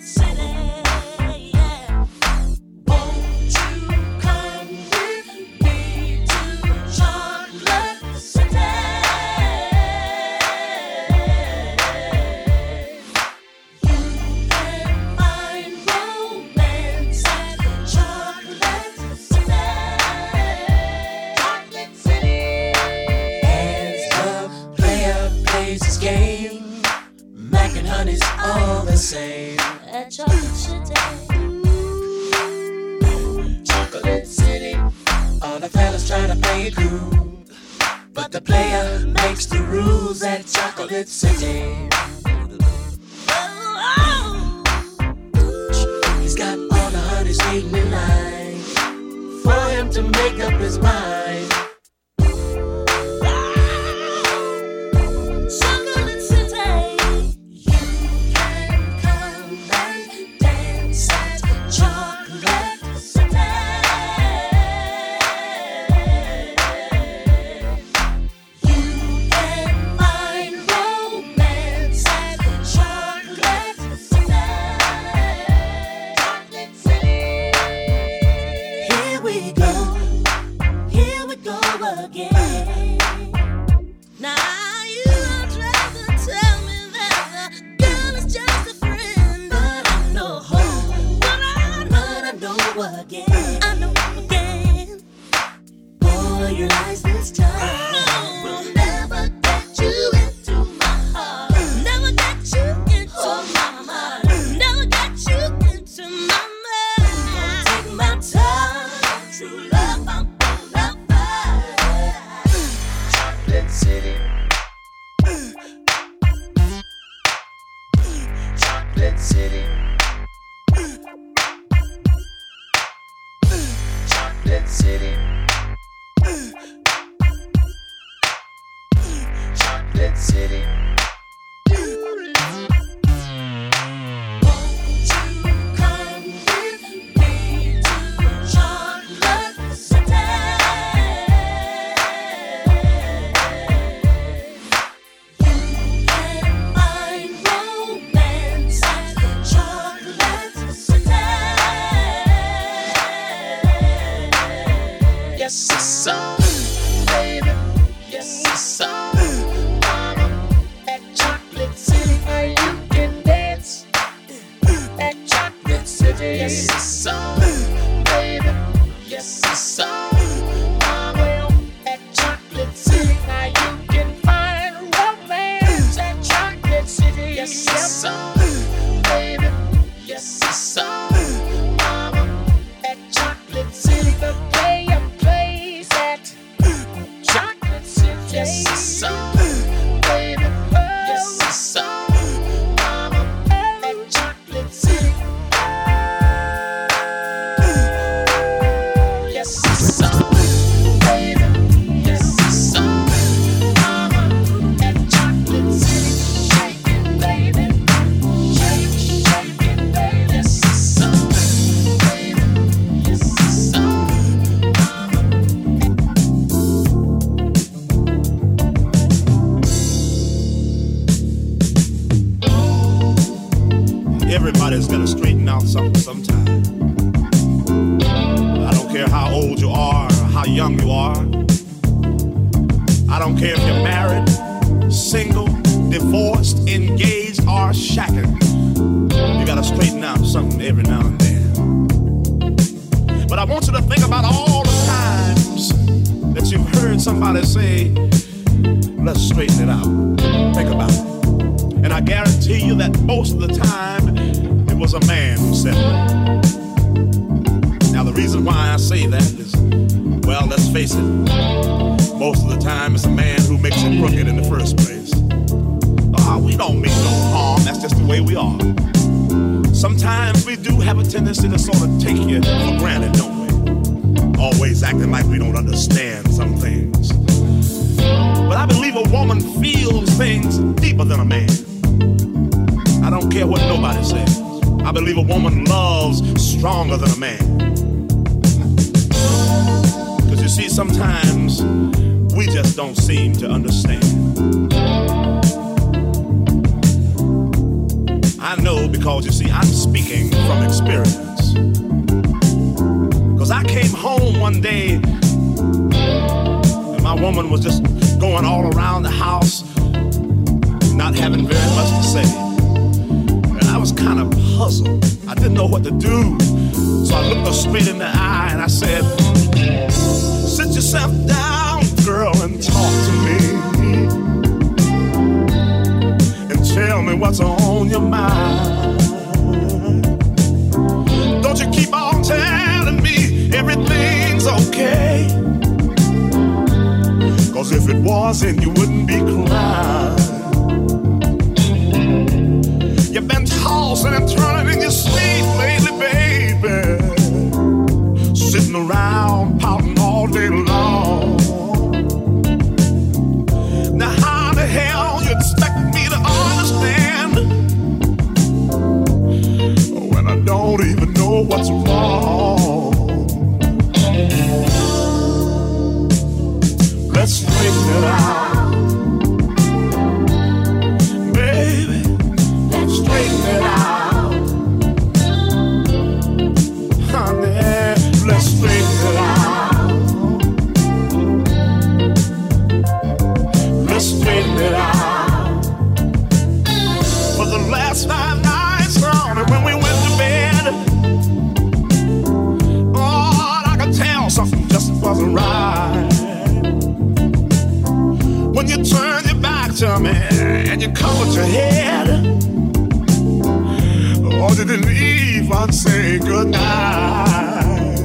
City. speaking from experience. Because I came home one day and my woman was just going all around the house, not having very much to say. And I was kind of puzzled. I didn't know what to do. So I looked her straight in the eye and I said, Sit yourself down, girl, and talk to me. And tell me what's on your mind. okay. Cause if it wasn't, you wouldn't be crying. You've been tossing and turning in your sleep, baby. and you covered your head. Or did it leave and say goodnight?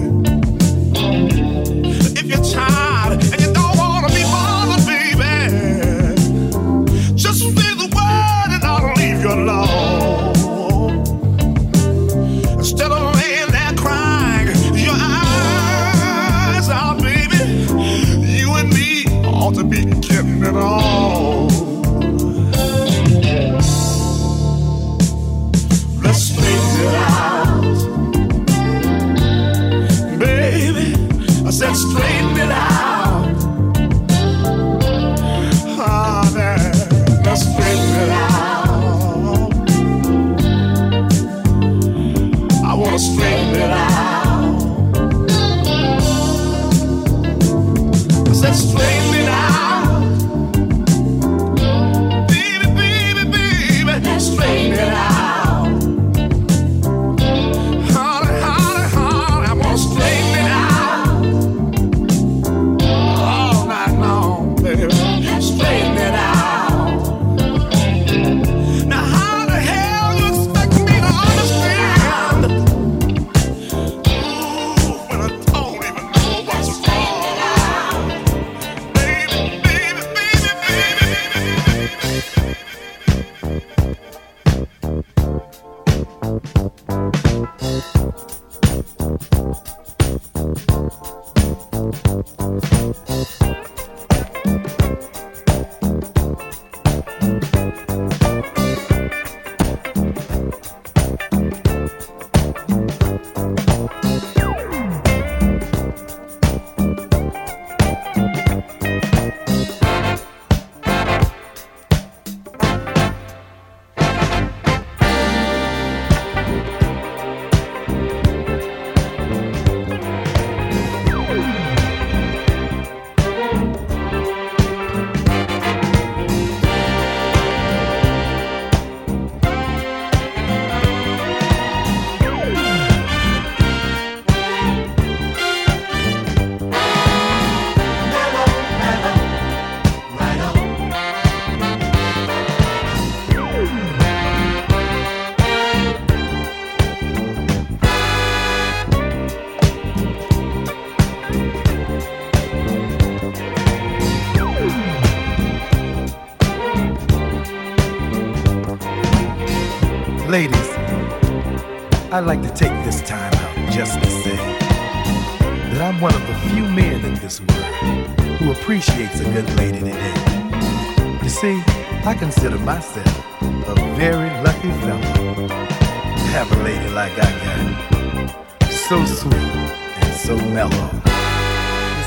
I'd like to take this time out just to say that I'm one of the few men in this world who appreciates a good lady today. You see, I consider myself a very lucky fellow to have a lady like I got. So sweet and so mellow,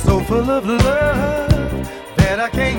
so full of love that I can't.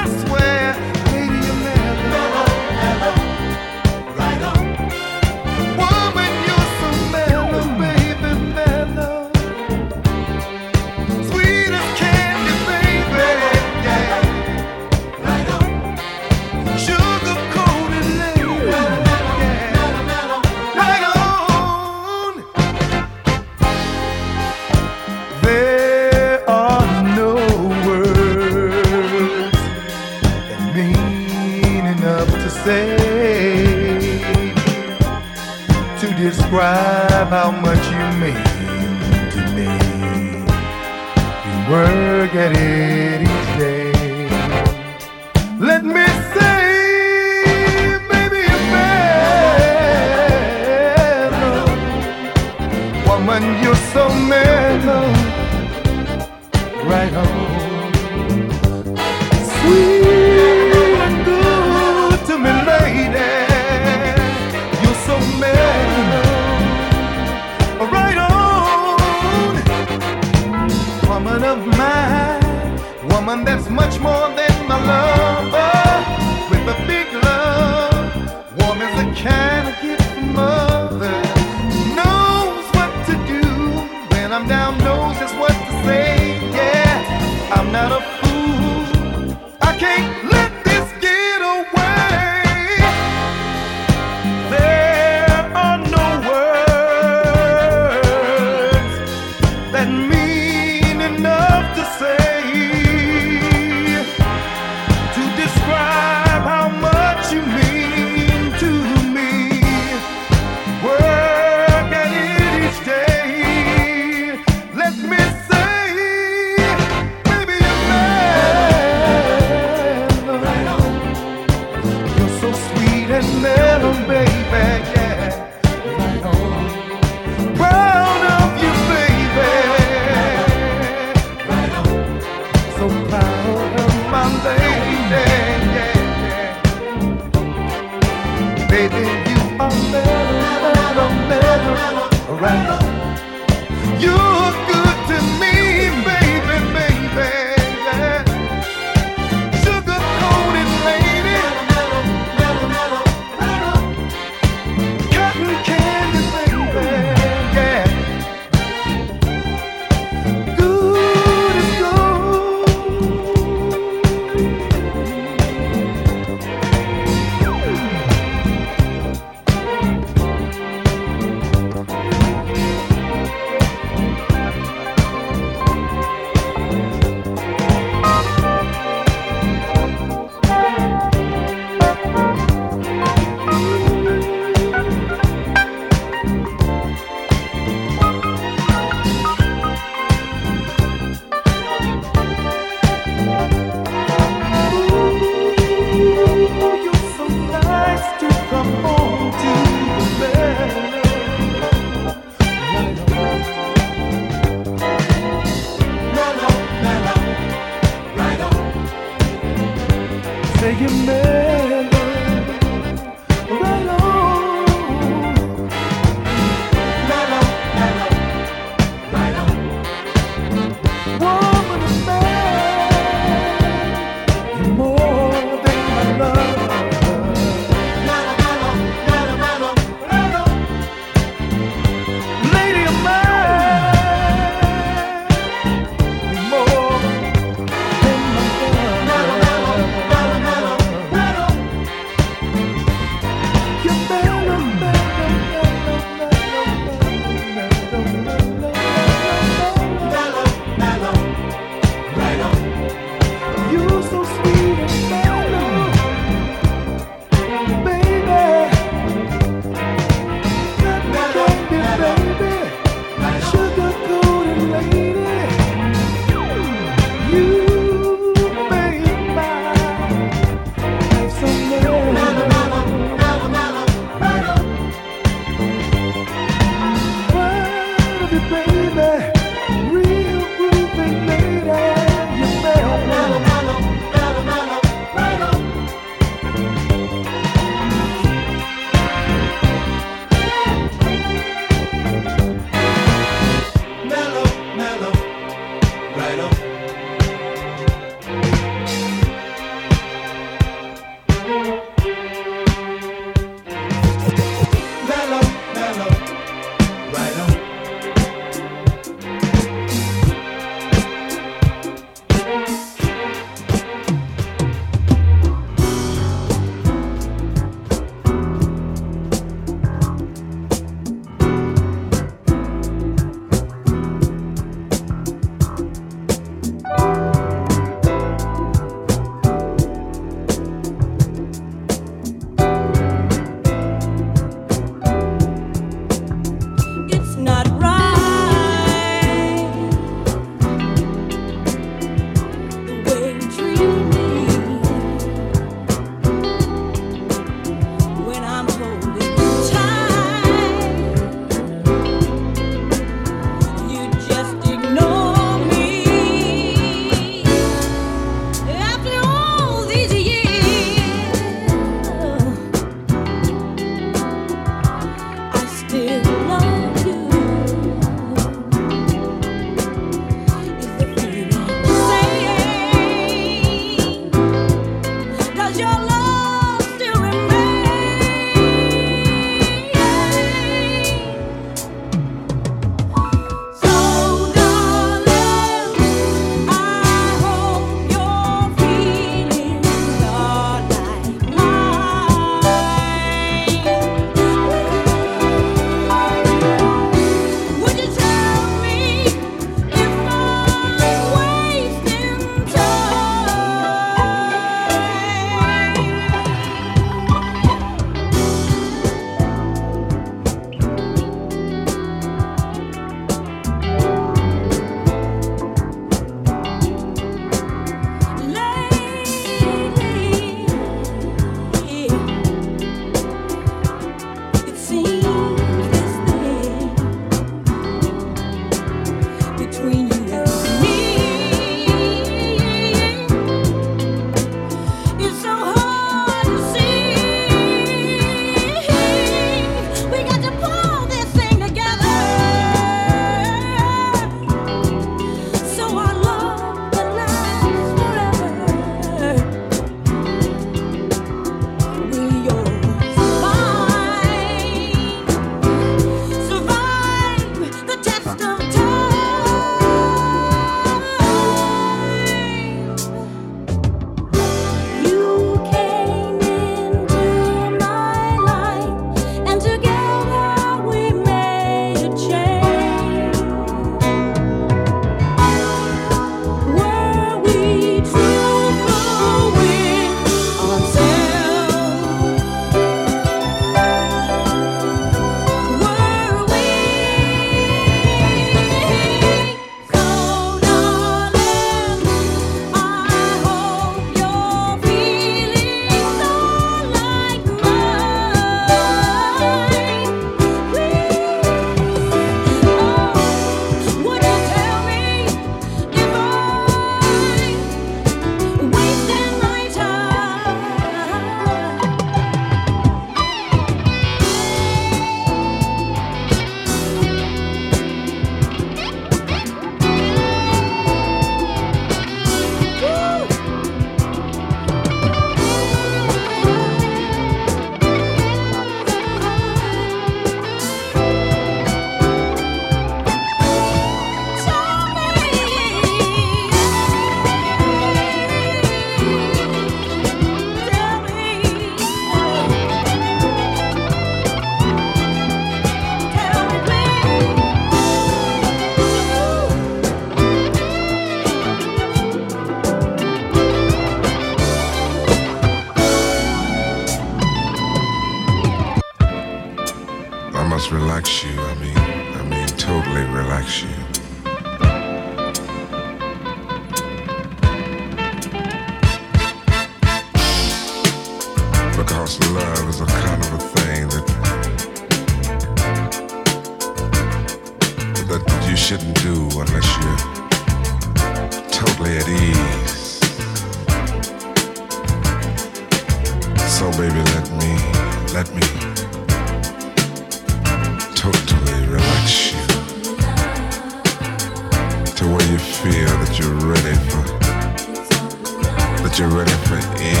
That you're ready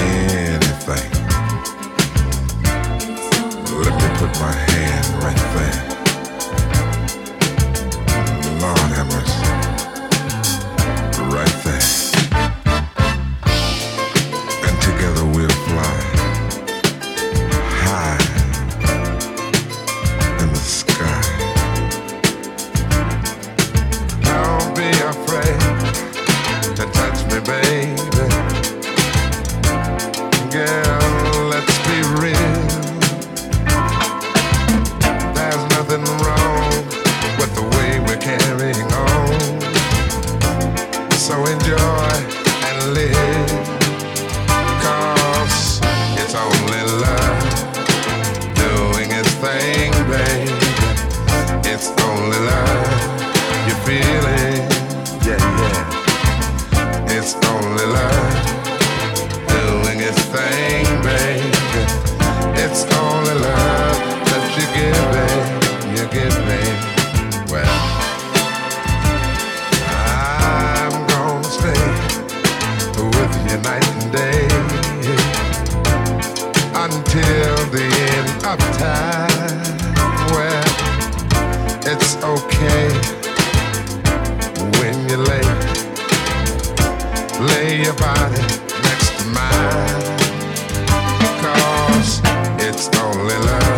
it's only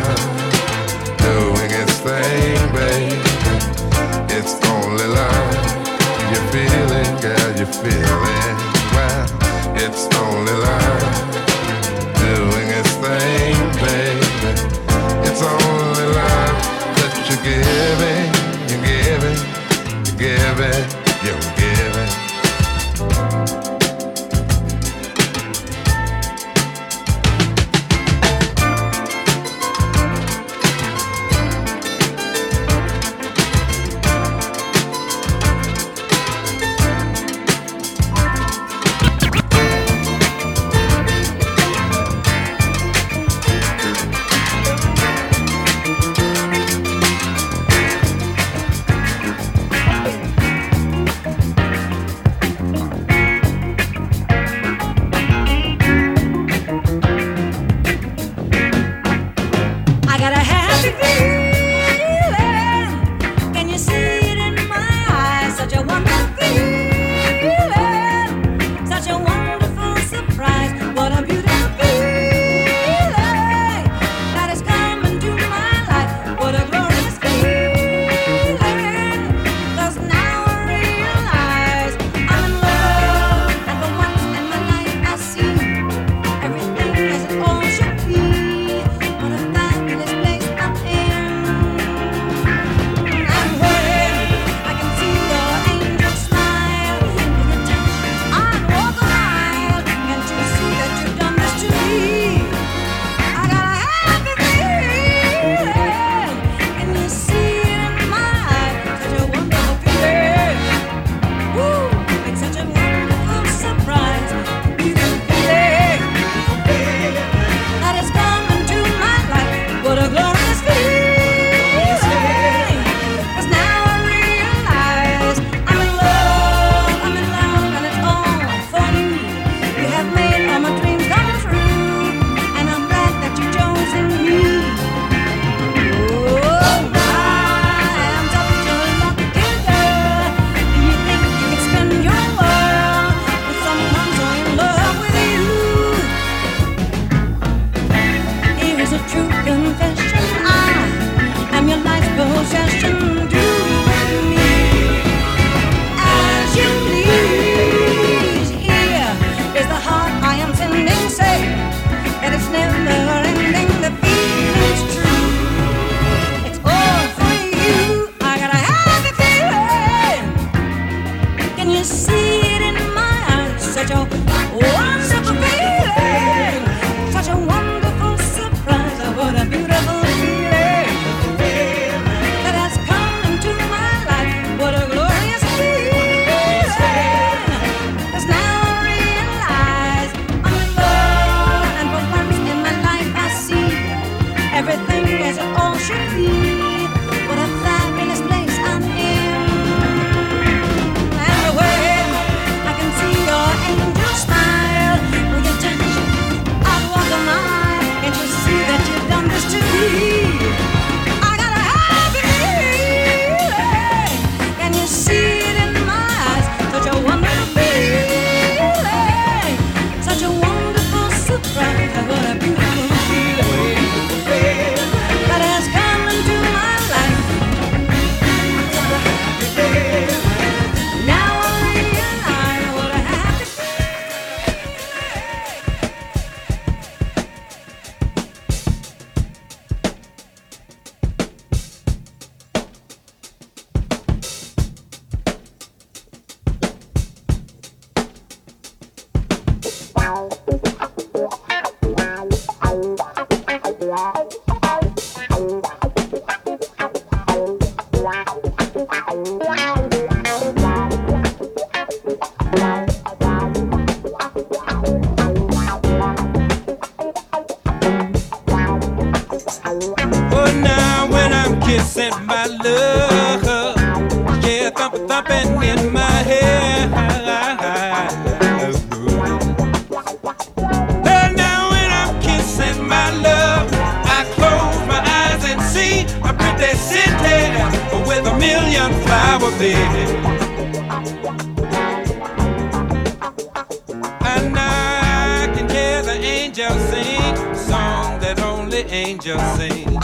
the angels sing.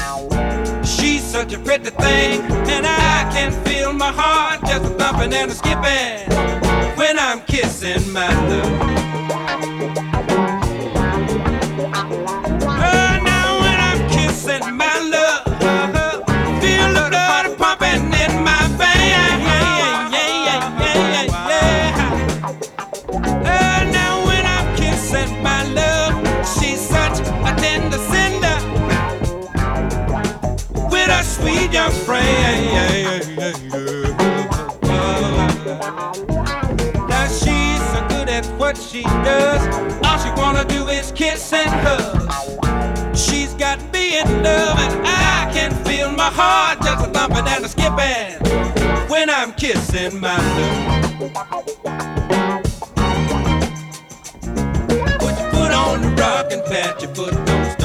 She's such a pretty thing, and I can feel my heart just a thumping and a skipping when I'm kissing my love. she does. All she wanna do is kiss and hug. She's got me in love, and I can feel my heart just a thumping and a skipping when I'm kissing my love. Put your foot on the rock and pat your foot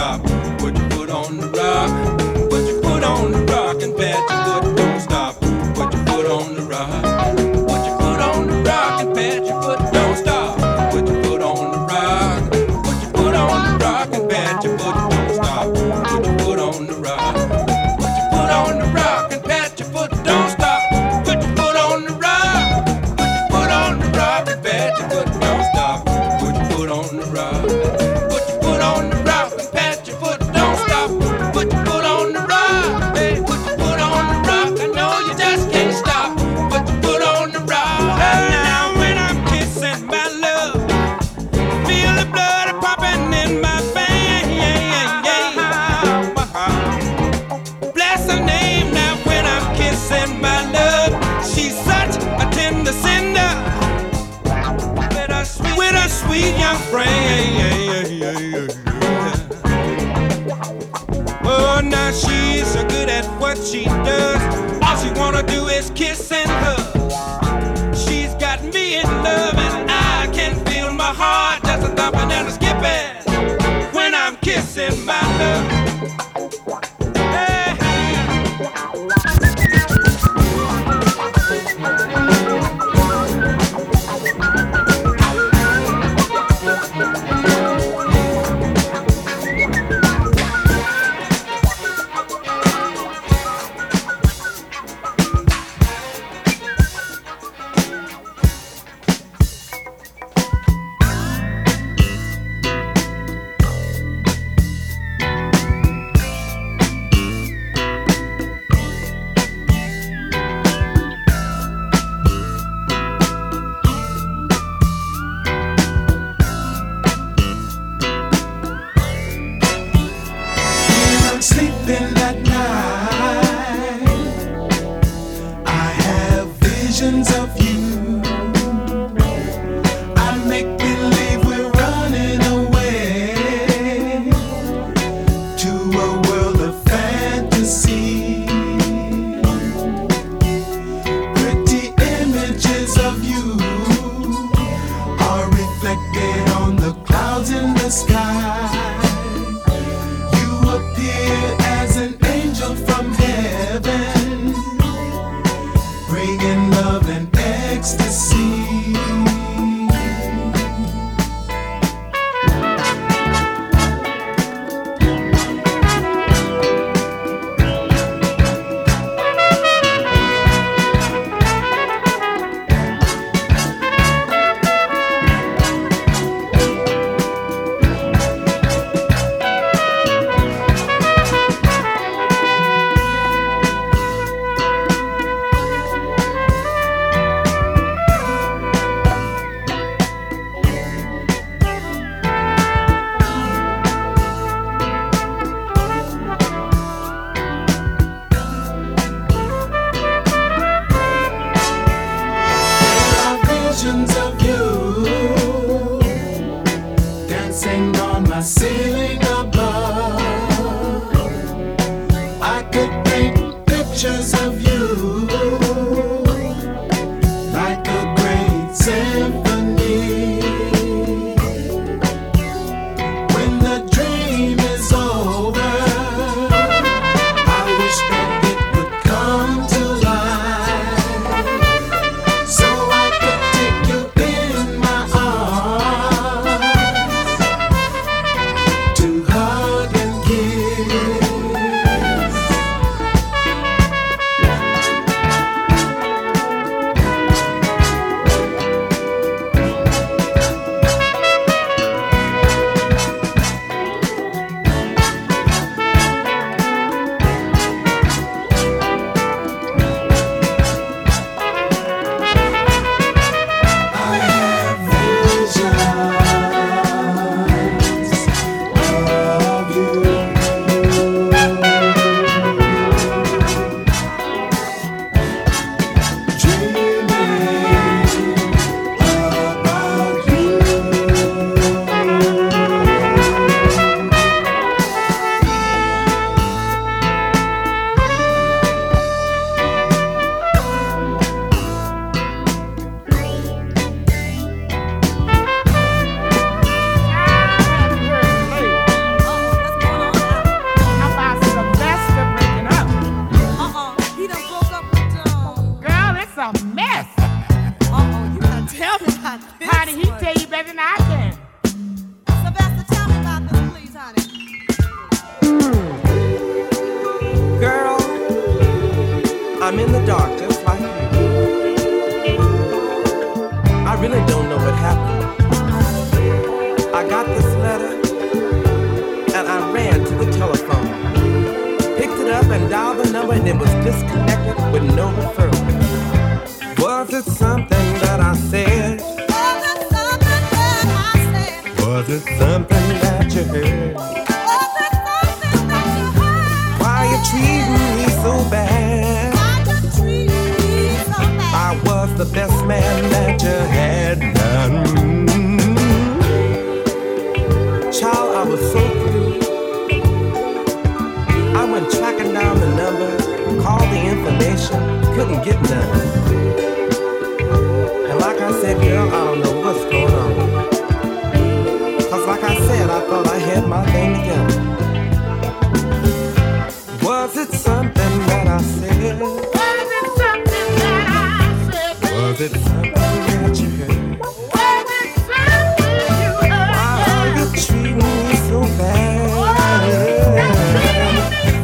she does. Was it something that you heard? Oh, that's something that you heard. Why you treating me so bad? Why you treat me so bad? I was the best man that you had done. Child, I was so through. I went tracking down the number, called the information, couldn't get none. My thing together. Was it something that I said? Was it something that I said? Was it something that you heard? Was it something you heard? Why are you treating me so bad?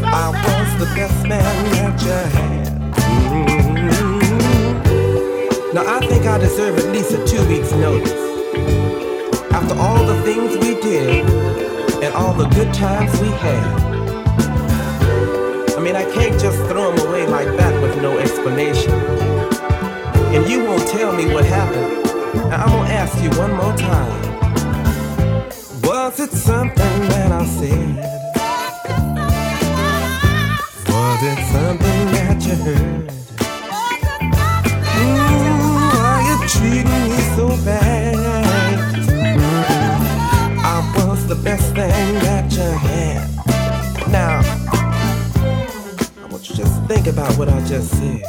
I was the best man that you had. Mhm. Now I think I deserve at least a two weeks notice. After all the things we did and all the good times we had. I mean, I can't just throw them away like that with no explanation. And you won't tell me what happened. Now I'm gonna ask you one more time. Was it something that I said? Was it something that you heard? Just said.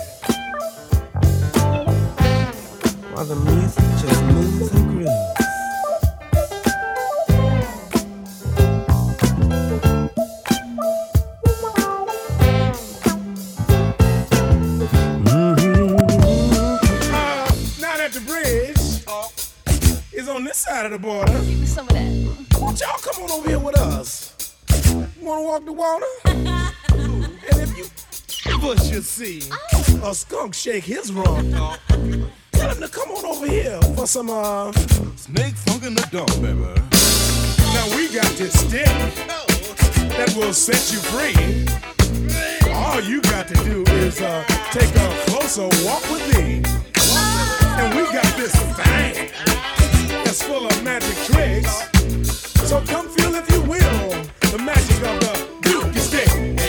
While the music just moves and grooves. Uh, now that the bridge is on this side of the border, Some of that. won't y'all come on over here with us? Wanna walk the water? And if you ever should see a skunk shake his rump, tell him to come on over here for some uh Snake funk in the dump, baby. Now we got this stick that will set you free. All you got to do is uh, take a closer walk with me. And we got this thing that's full of magic tricks. So come feel, if you will, the magic of the Dookie stick.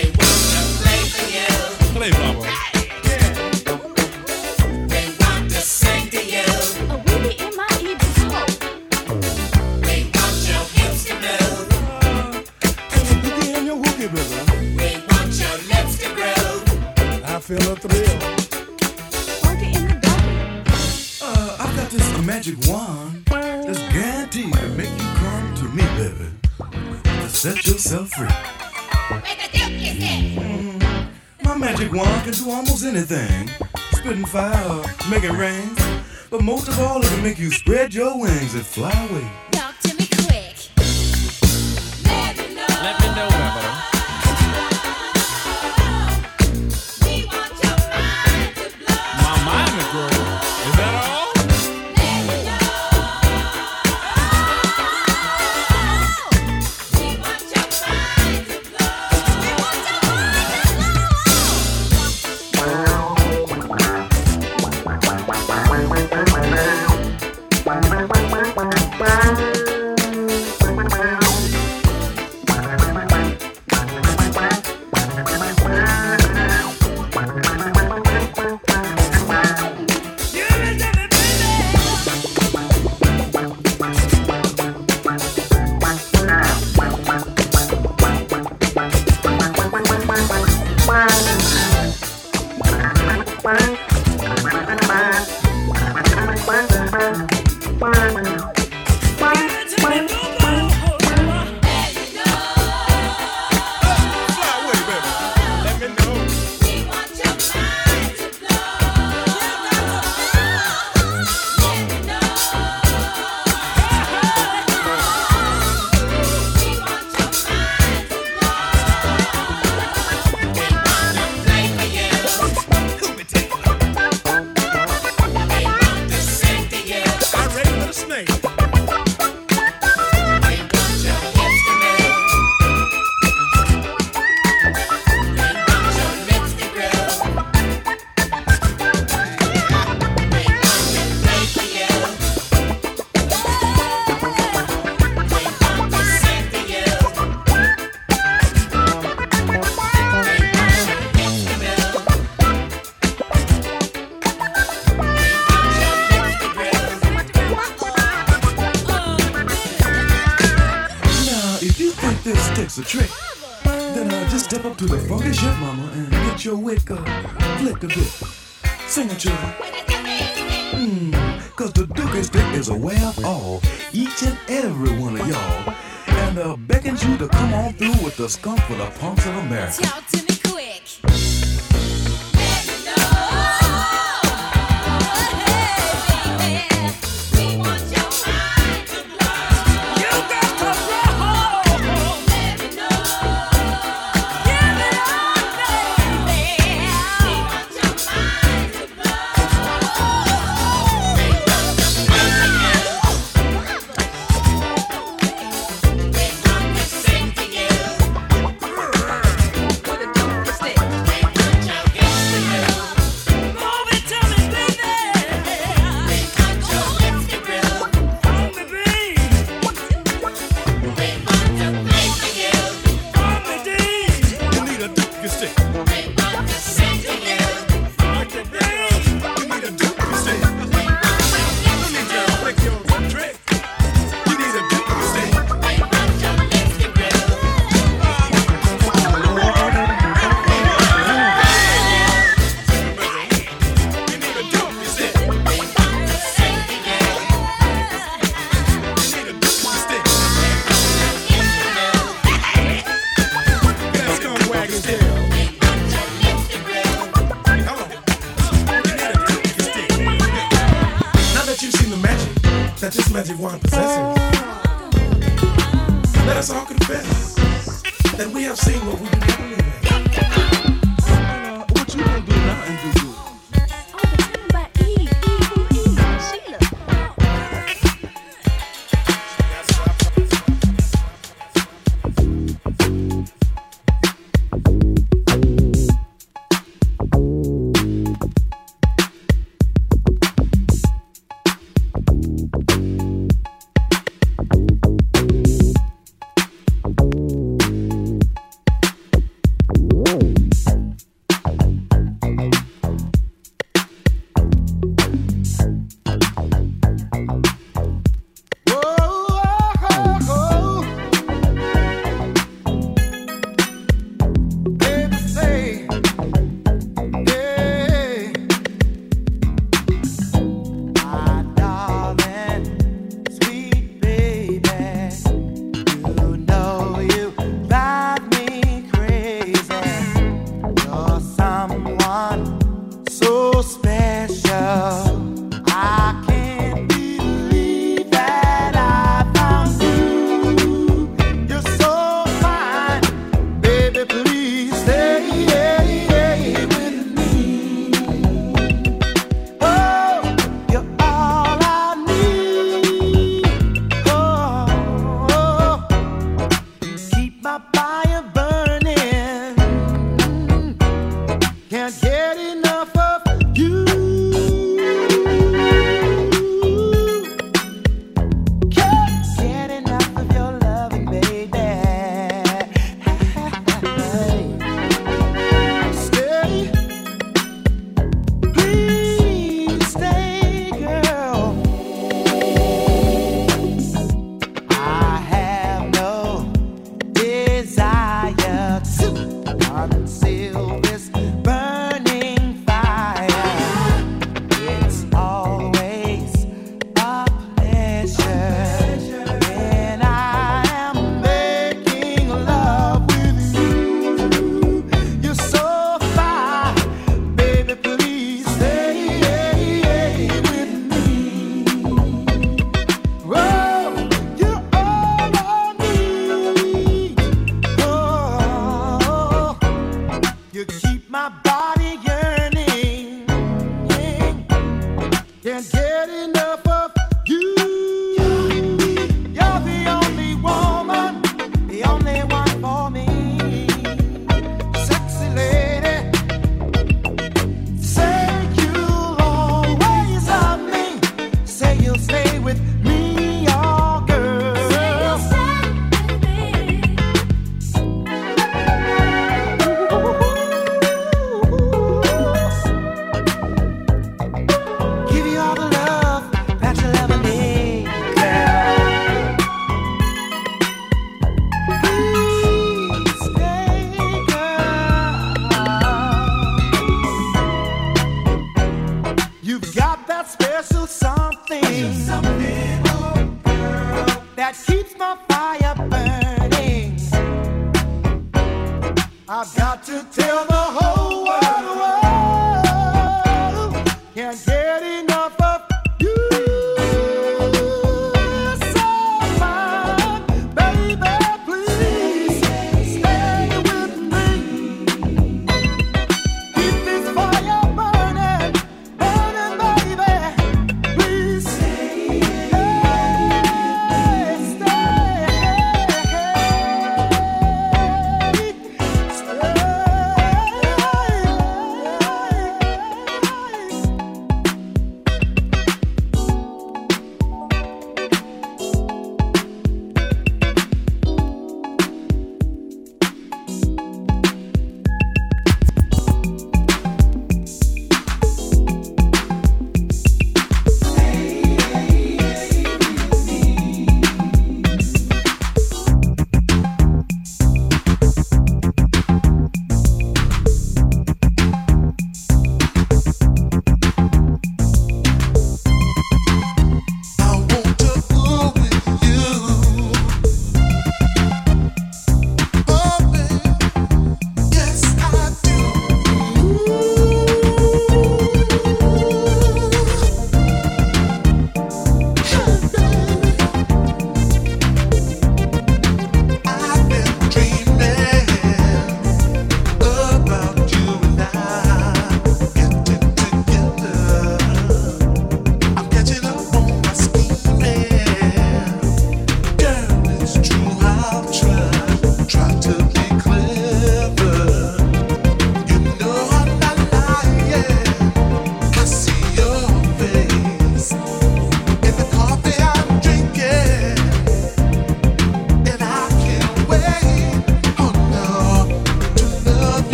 feel a thrill. Funky in the belly. Uh, I've got this magic wand that's guaranteed to make you come to me, baby. To set yourself free. Mm-hmm. My magic wand can do almost anything. Spitting fire, making rain. But most of all, it can make you spread your wings and fly away. To the funky shit, mama, and get your wick up. Flick a bit. Sing a tune. Mmm, cause the Duke's dick is aware of all, each and every one of y'all. And uh, beckons you to come on through with the skunk for the punks of America.